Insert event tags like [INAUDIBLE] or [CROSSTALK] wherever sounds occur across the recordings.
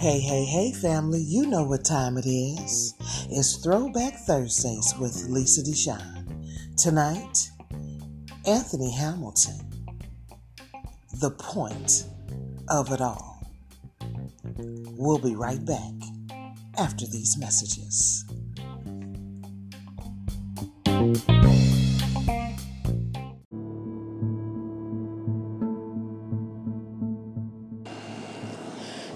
Hey, hey, hey, family, you know what time it is. It's Throwback Thursdays with Lisa Deshawn. Tonight, Anthony Hamilton. The point of it all. We'll be right back after these messages.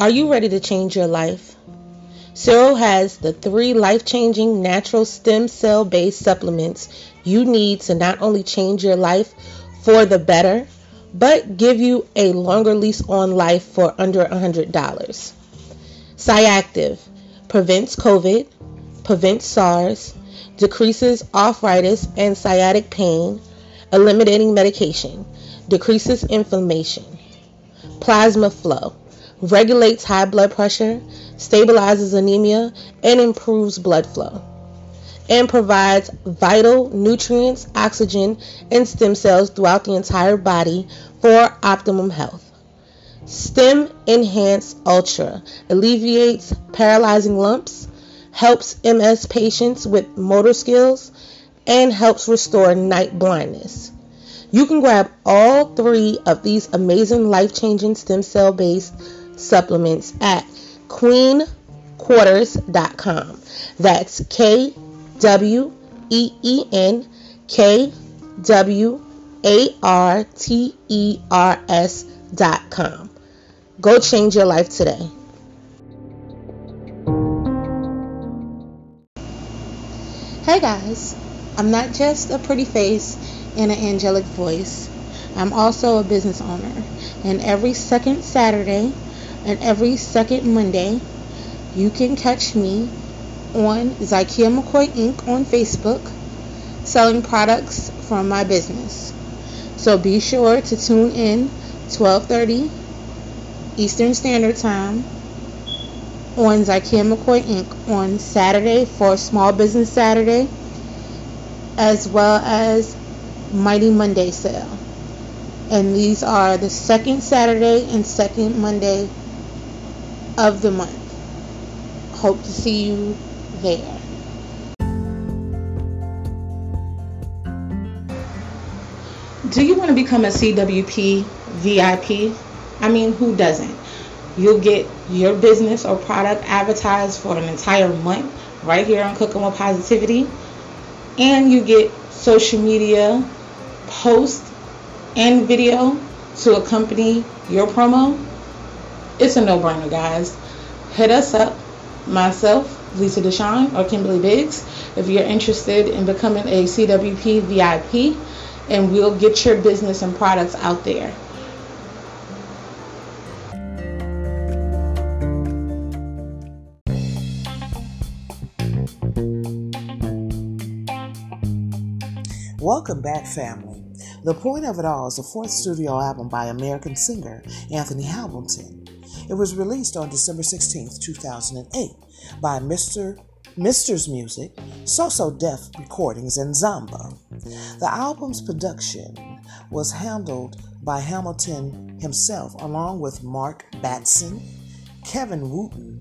Are you ready to change your life? Cero has the three life changing natural stem cell based supplements you need to not only change your life for the better, but give you a longer lease on life for under $100. Cyactive prevents COVID, prevents SARS, decreases arthritis and sciatic pain, eliminating medication, decreases inflammation. Plasma flow regulates high blood pressure, stabilizes anemia, and improves blood flow. And provides vital nutrients, oxygen, and stem cells throughout the entire body for optimum health. Stem Enhance Ultra alleviates paralyzing lumps, helps MS patients with motor skills, and helps restore night blindness. You can grab all three of these amazing life changing stem cell based supplements at queenquarters.com. That's K W E E N K W A R T E R S.com. Go change your life today. Hey guys, I'm not just a pretty face and an angelic voice. I'm also a business owner, and every second Saturday and every second Monday, you can catch me on Zykia McCoy Inc. on Facebook selling products from my business. So be sure to tune in 12:30 Eastern Standard Time on Zykia McCoy Inc. on Saturday for Small Business Saturday as well as Mighty Monday sale. And these are the second Saturday and second Monday of the month. Hope to see you there. Do you want to become a CWP VIP? I mean, who doesn't? You'll get your business or product advertised for an entire month right here on Cooking with Positivity. And you get social media post and video to accompany your promo it's a no-brainer, guys. Hit us up, myself, Lisa Deshawn, or Kimberly Biggs, if you're interested in becoming a CWP VIP, and we'll get your business and products out there. Welcome back, family. The Point of It All is the fourth studio album by American singer Anthony Hamilton. It was released on December 16, 2008 by Mr. Mister's Music, So So Def Recordings, and Zomba. The album's production was handled by Hamilton himself, along with Mark Batson, Kevin Wooten,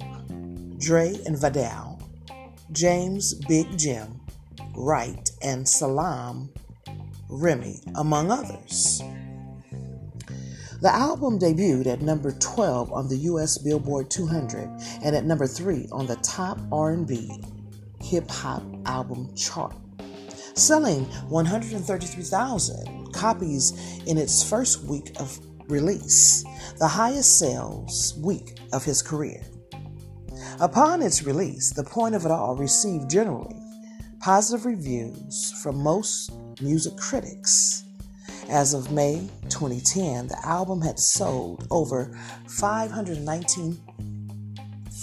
Dre and Vidal, James Big Jim, Wright, and Salaam Remi, among others. The album debuted at number 12 on the US Billboard 200 and at number 3 on the top R&B hip hop album chart, selling 133,000 copies in its first week of release, the highest sales week of his career. Upon its release, The Point of It All received generally positive reviews from most music critics. As of May 2010, the album had sold over 519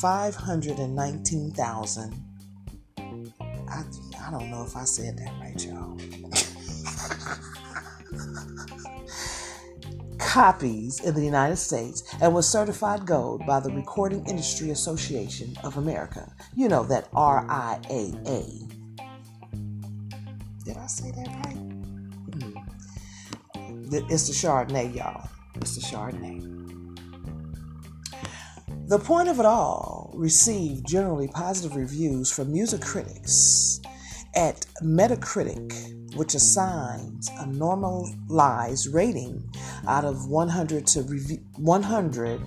519,000. I, I don't know if I said that right, y'all. [LAUGHS] copies in the United States and was certified gold by the Recording Industry Association of America. You know, that RIAA. Did I say that right? It's the Chardonnay, y'all. It's the Chardonnay. The Point of It All received generally positive reviews from music critics at Metacritic, which assigns a normalized rating out of 100 to review 100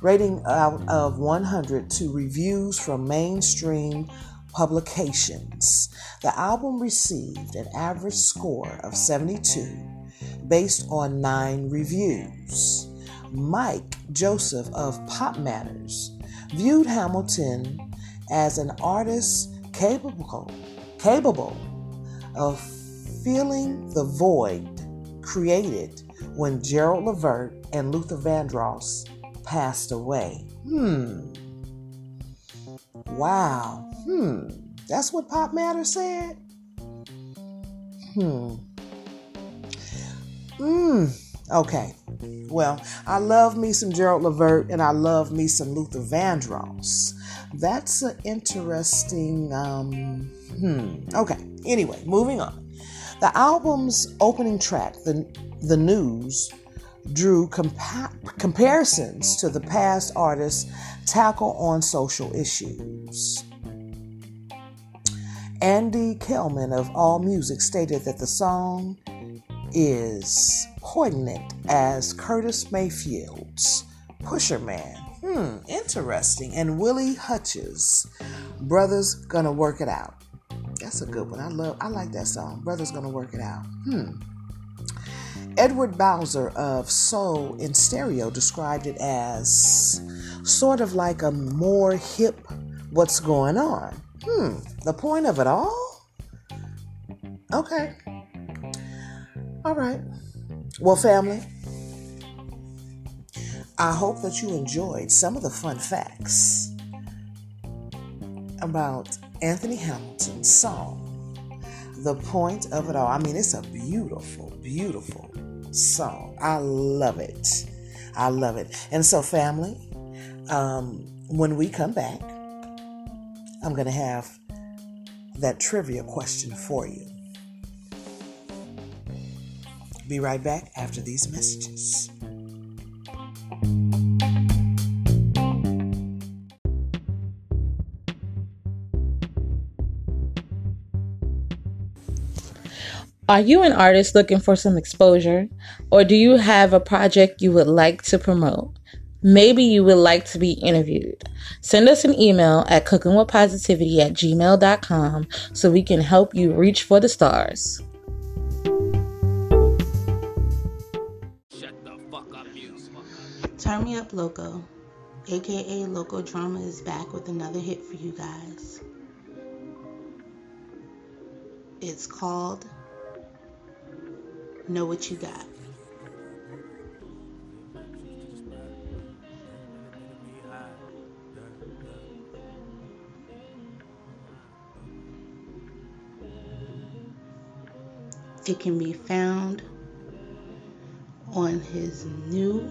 rating out of 100 to reviews from mainstream publications. The album received an average score of 72 based on 9 reviews. Mike Joseph of Pop Matters viewed Hamilton as an artist capable capable of filling the void created when Gerald Levert and Luther Vandross passed away. Hmm. Wow. Hmm. That's what Pop Matters said? Hmm. Hmm. Okay. Well, I love me some Gerald Levert and I love me some Luther Vandross. That's an interesting. Um, hmm. Okay. Anyway, moving on. The album's opening track, the the news, drew compa- comparisons to the past artists' tackle on social issues. Andy Kellman of AllMusic stated that the song is poignant as Curtis Mayfield's Pusher Man. Hmm, interesting. And Willie Hutch's Brothers Gonna Work It Out. That's a good one. I love I like that song. Brothers Gonna Work It Out. Hmm. Edward Bowser of Soul in Stereo described it as sort of like a more hip what's going on. Hmm, the point of it all? Okay. All right. Well, family, I hope that you enjoyed some of the fun facts about Anthony Hamilton's song, The Point of It All. I mean, it's a beautiful, beautiful song. I love it. I love it. And so, family, um, when we come back, I'm going to have that trivia question for you. Be right back after these messages. Are you an artist looking for some exposure? Or do you have a project you would like to promote? Maybe you would like to be interviewed. Send us an email at cookingwithpositivity at gmail.com so we can help you reach for the stars. Turn Me Up Loco, aka Loco Drama, is back with another hit for you guys. It's called Know What You Got. It can be found on his new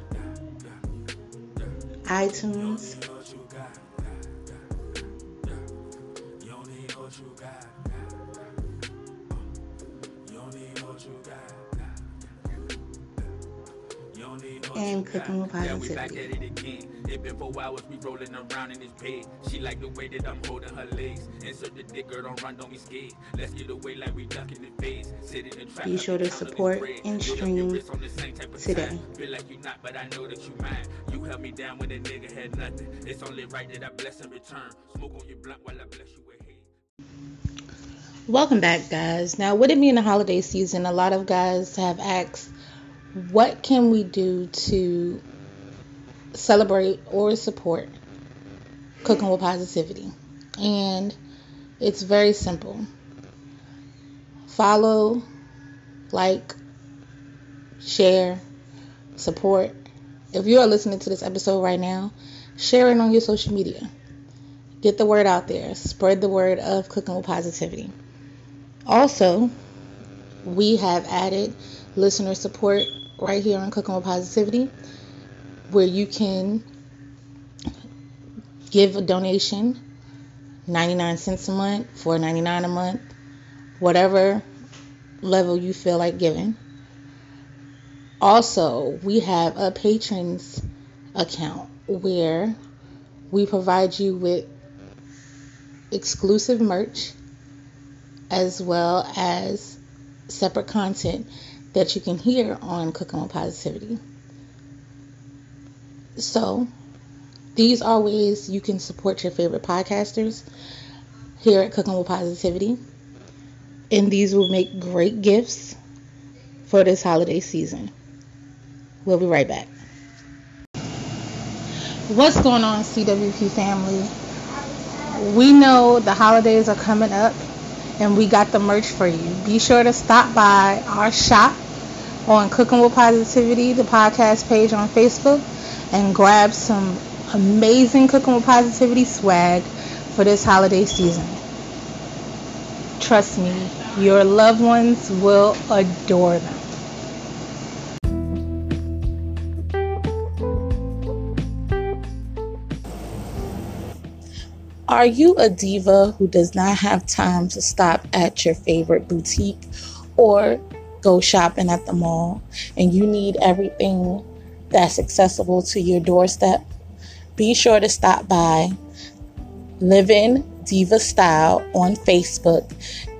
iTunes, and Cooking with Positivity. It again. It been four hours, we rolling around in this bed. She like the way that I'm holding her legs. Insert the dick, girl, don't run, don't be scared. Let's get away like we ducking the face. Sit in the trap. Be sure to support and stream today. Feel like you not, but I know that you mine. You held me down when a nigga had nothing. It's only right that I bless in return. Smoke on your blunt while I bless you with hate. Welcome back, guys. Now, with it being the holiday season, a lot of guys have asked, what can we do to celebrate or support cooking with positivity? And it's very simple. Follow, like, share, support. If you are listening to this episode right now, share it on your social media. Get the word out there. Spread the word of cooking with positivity. Also, we have added listener support right here on Cooking with Positivity, where you can give a donation 99 cents a month, 4.99 a month, whatever level you feel like giving. Also, we have a patrons account where we provide you with exclusive merch as well as separate content that you can hear on Cooking with Positivity. So, these are ways you can support your favorite podcasters here at Cooking with Positivity. And these will make great gifts for this holiday season. We'll be right back. What's going on, CWP family? We know the holidays are coming up and we got the merch for you. Be sure to stop by our shop on Cooking with Positivity, the podcast page on Facebook, and grab some amazing Cooking with Positivity swag for this holiday season. Trust me, your loved ones will adore them. Are you a diva who does not have time to stop at your favorite boutique or go shopping at the mall and you need everything that's accessible to your doorstep? Be sure to stop by Living Diva Style on Facebook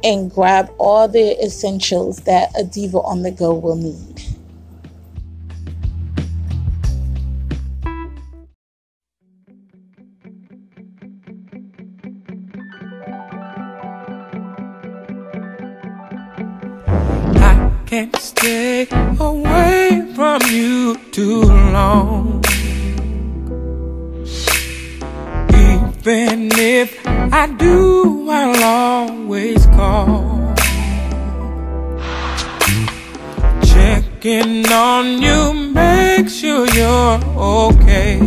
and grab all the essentials that a diva on the go will need. Even if I do, I'll always call. Checking on you, make sure you're okay.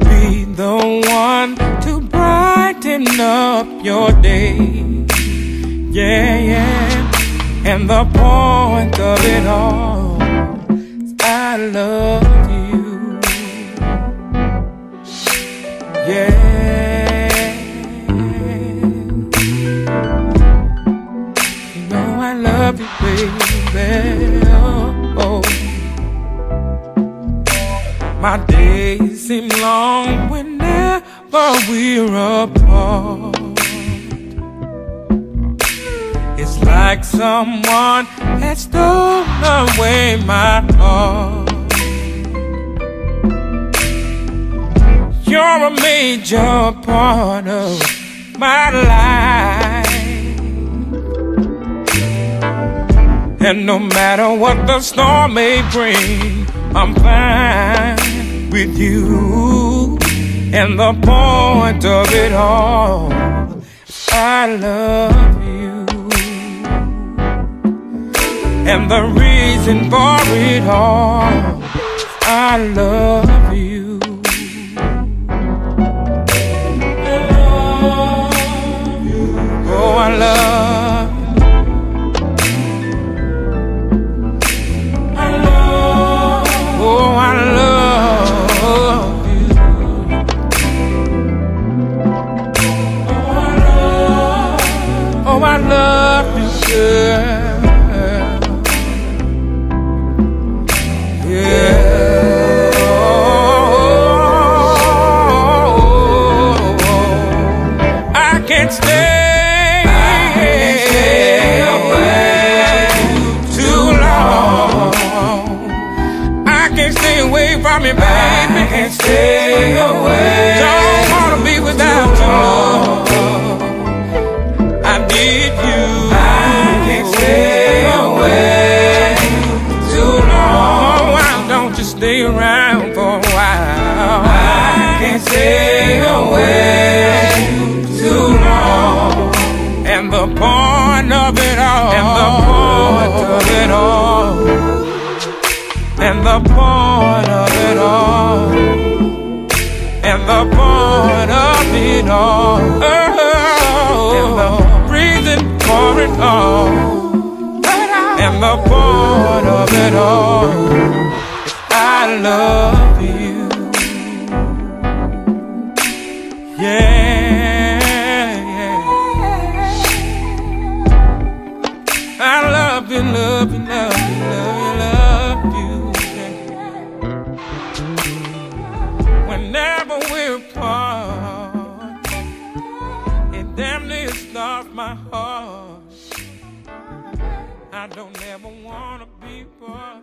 Be the one to brighten up your day. Yeah, yeah. And the point of it all is I love you. Yeah. You know I love you, baby. Oh, oh. My days seem long whenever we're apart. It's like someone has stolen away my heart. You're a major part of my life. And no matter what the storm may bring, I'm fine with you. And the point of it all, I love you. And the reason for it all, I love can't stay away. Don't wanna be without you. I need you. I can't stay away too long. Why don't you stay around for a while? I can't stay away too long. And the point of it all. And the point of it all. The point of it all. And the point of it all. And the reason for it all. And the point of it all. I love you. Yeah, yeah. I love you, love you, love you, love Whenever we're apart, it damn near stops my heart. I don't ever wanna be far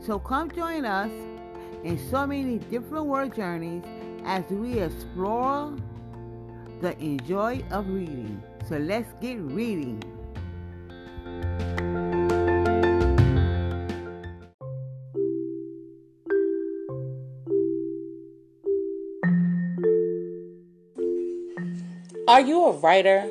So come join us in so many different word journeys as we explore the enjoy of reading. So let's get reading. Are you a writer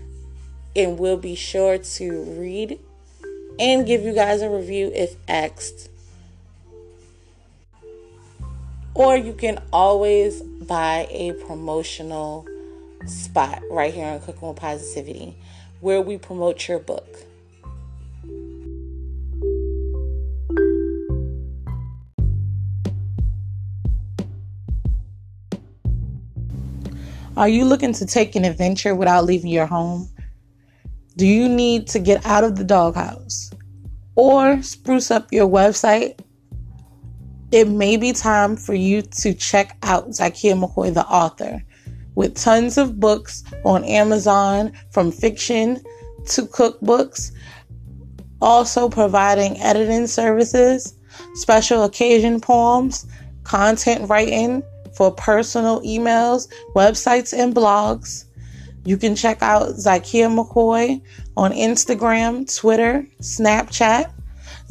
And we'll be sure to read and give you guys a review if asked. Or you can always buy a promotional spot right here on Cooking with Positivity where we promote your book. Are you looking to take an adventure without leaving your home? Do you need to get out of the doghouse or spruce up your website? It may be time for you to check out Zakia McCoy, the author, with tons of books on Amazon from fiction to cookbooks, also providing editing services, special occasion poems, content writing for personal emails, websites, and blogs. You can check out Zakia McCoy on Instagram, Twitter, Snapchat,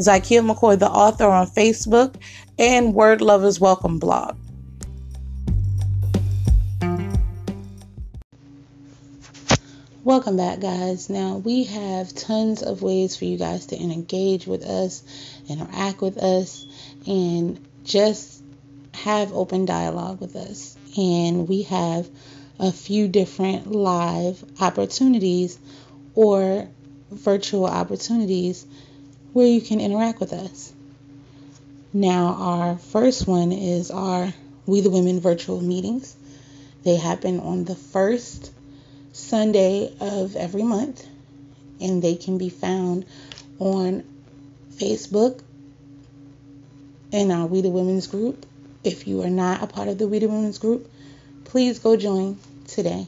Zykia McCoy, the author, on Facebook, and Word Lovers Welcome blog. Welcome back, guys. Now, we have tons of ways for you guys to engage with us, interact with us, and just have open dialogue with us. And we have a few different live opportunities or virtual opportunities where you can interact with us. Now, our first one is our We the Women virtual meetings. They happen on the first Sunday of every month, and they can be found on Facebook in our We the Women's group. If you are not a part of the We the Women's group, please go join today.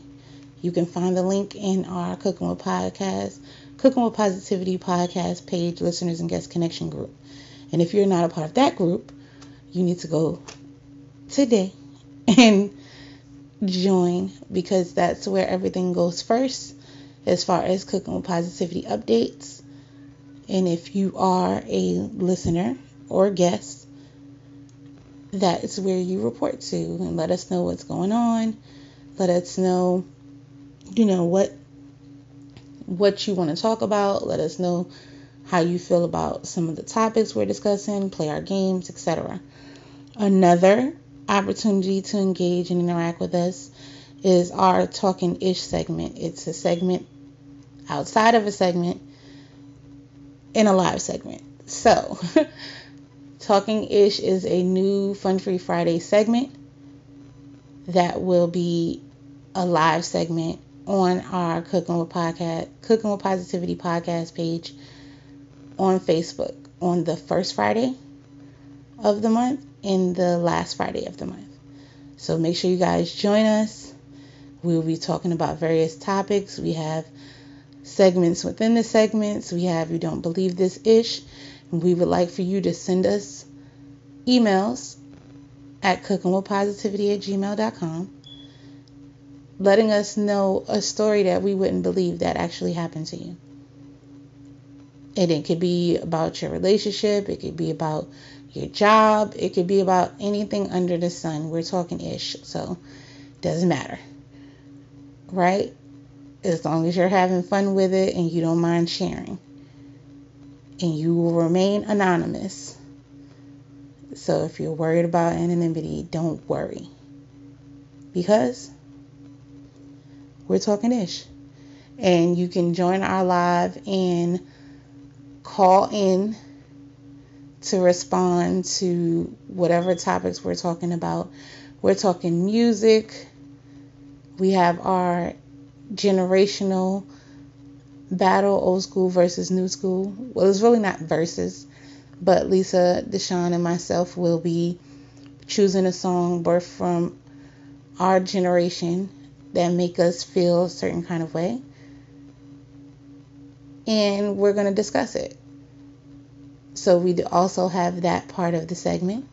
You can find the link in our Cooking with Podcast, Cooking with Positivity podcast page, listeners and guest connection group. And if you're not a part of that group, you need to go today [LAUGHS] and join because that's where everything goes first as far as cooking with positivity updates. And if you are a listener or guest, that is where you report to and let us know what's going on. Let us know, you know, what what you want to talk about. Let us know how you feel about some of the topics we're discussing, play our games, etc. Another opportunity to engage and interact with us is our Talking Ish segment. It's a segment outside of a segment in a live segment. So, [LAUGHS] Talking Ish is a new Fun Free Friday segment that will be a live segment on our Cooking with Podcast, Cooking with Positivity podcast page on Facebook on the first Friday of the month and the last Friday of the month. So make sure you guys join us. We will be talking about various topics. We have segments within the segments. We have You Don't Believe This Ish. We would like for you to send us emails at cookingwithpositivity at gmail.com letting us know a story that we wouldn't believe that actually happened to you. And it could be about your relationship, it could be about your job, it could be about anything under the sun. We're talking ish, so doesn't matter. Right? As long as you're having fun with it and you don't mind sharing. And you will remain anonymous. So if you're worried about anonymity, don't worry. Because we're talking ish. And you can join our live and call in to respond to whatever topics we're talking about. We're talking music. We have our generational battle, old school versus new school. Well, it's really not versus, but Lisa, Deshawn, and myself will be choosing a song birth from our generation that make us feel a certain kind of way. And we're going to discuss it. So we also have that part of the segment.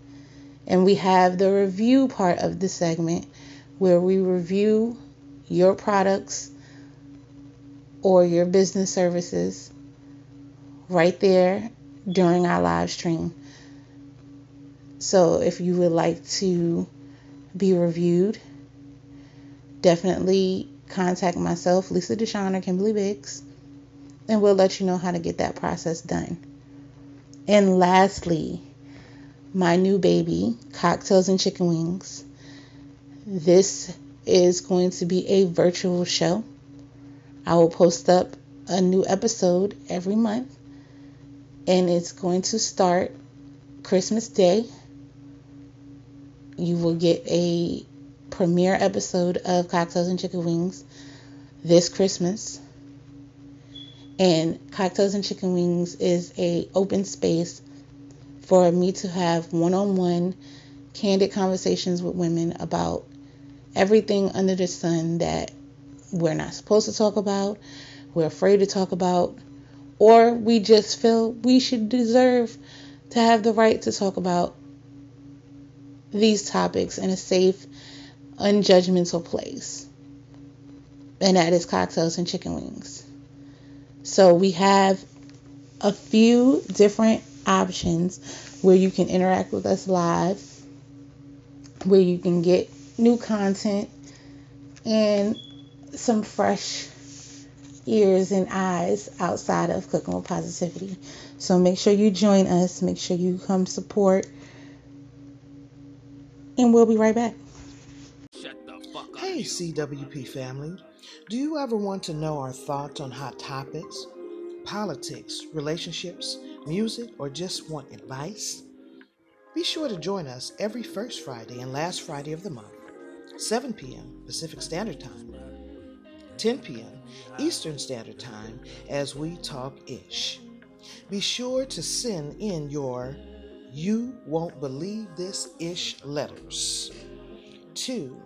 And we have the review part of the segment where we review your products or your business services right there during our live stream. So if you would like to be reviewed, definitely contact myself, Lisa Deshawn or Kimberly Biggs, and we'll let you know how to get that process done. And lastly, my new baby, Cocktails and Chicken Wings. This is going to be a virtual show. I will post up a new episode every month, and it's going to start Christmas Day. You will get a premiere episode of Cocktails and Chicken Wings this Christmas. And Cocktails and Chicken Wings is a open space for me to have one-on-one candid conversations with women about everything under the sun that we're not supposed to talk about, we're afraid to talk about, or we just feel we should deserve to have the right to talk about these topics in a safe unjudgmental place. And that is cocktails and chicken wings. So we have a few different options where you can interact with us live, where you can get new content and some fresh ears and eyes outside of Cooking with Positivity. So make sure you join us, make sure you come support, and we'll be right back. Hey, CWP family. Do you ever want to know our thoughts on hot topics, politics, relationships, music, or just want advice? Be sure to join us every first Friday and last Friday of the month, 7 p.m. Pacific Standard Time, 10 p.m. Eastern Standard Time, as we talk ish. Be sure to send in your You Won't Believe This Ish letters to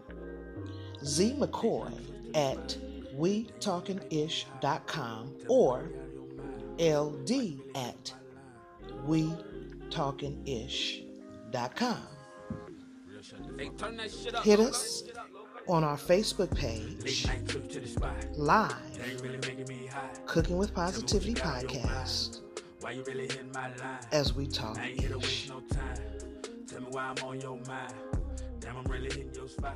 Z McCoy at WeTalkingIsh.com or LD at WeTalkingIsh.com. Hit us on our Facebook page, live, Cooking with Positivity podcast, as we talk. Tell me why I'm on your mind. Damn, I'm really your spot.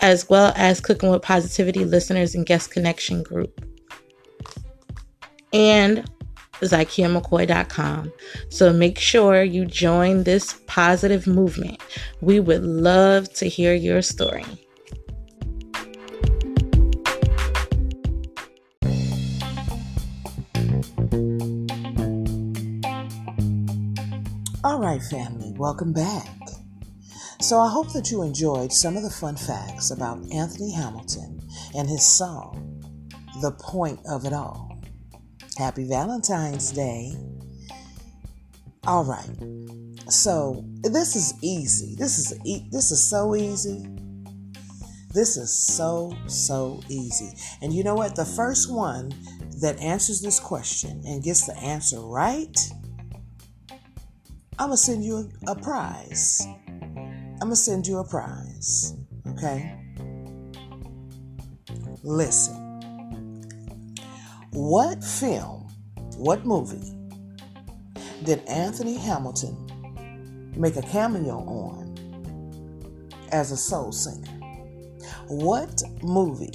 as well as Cooking with Positivity listeners and guest connection group. And ZykiaMcCoy.com. So make sure you join this positive movement. We would love to hear your story. All right, family, welcome back. So I hope that you enjoyed some of the fun facts about Anthony Hamilton and his song, The Point of It All. Happy Valentine's Day. All right. So this is easy. This is e- this is so easy. This is so so easy. And you know what? The first one that answers this question and gets the answer right, I'm gonna send you a, a prize. I'm gonna send you a prize. Okay? Listen. What film, what movie did Anthony Hamilton make a cameo on as a soul singer? What movie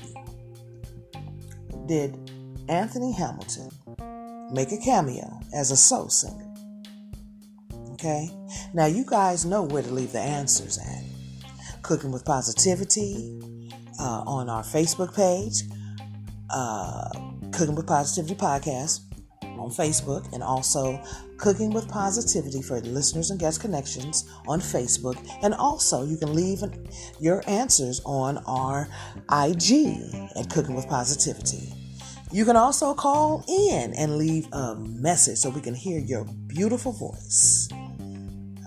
did Anthony Hamilton make a cameo as a soul singer? Okay? Now, you guys know where to leave the answers at. Cooking with Positivity uh, on our Facebook page, uh, Cooking with Positivity Podcast on Facebook, and also Cooking with Positivity for listeners and guest connections on Facebook. And also, you can leave your answers on our IG at Cooking with Positivity. You can also call in and leave a message so we can hear your beautiful voice.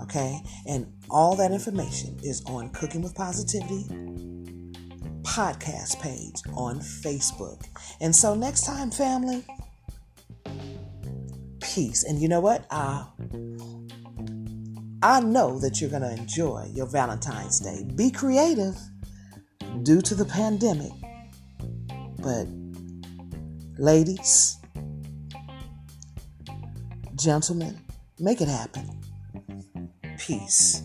Okay? And all that information is on Cooking with Positivity podcast page on Facebook. And so next time, family, peace. And you know what? Uh, I know that you're going to enjoy your Valentine's Day. Be creative due to the pandemic. But, ladies, gentlemen, make it happen peace.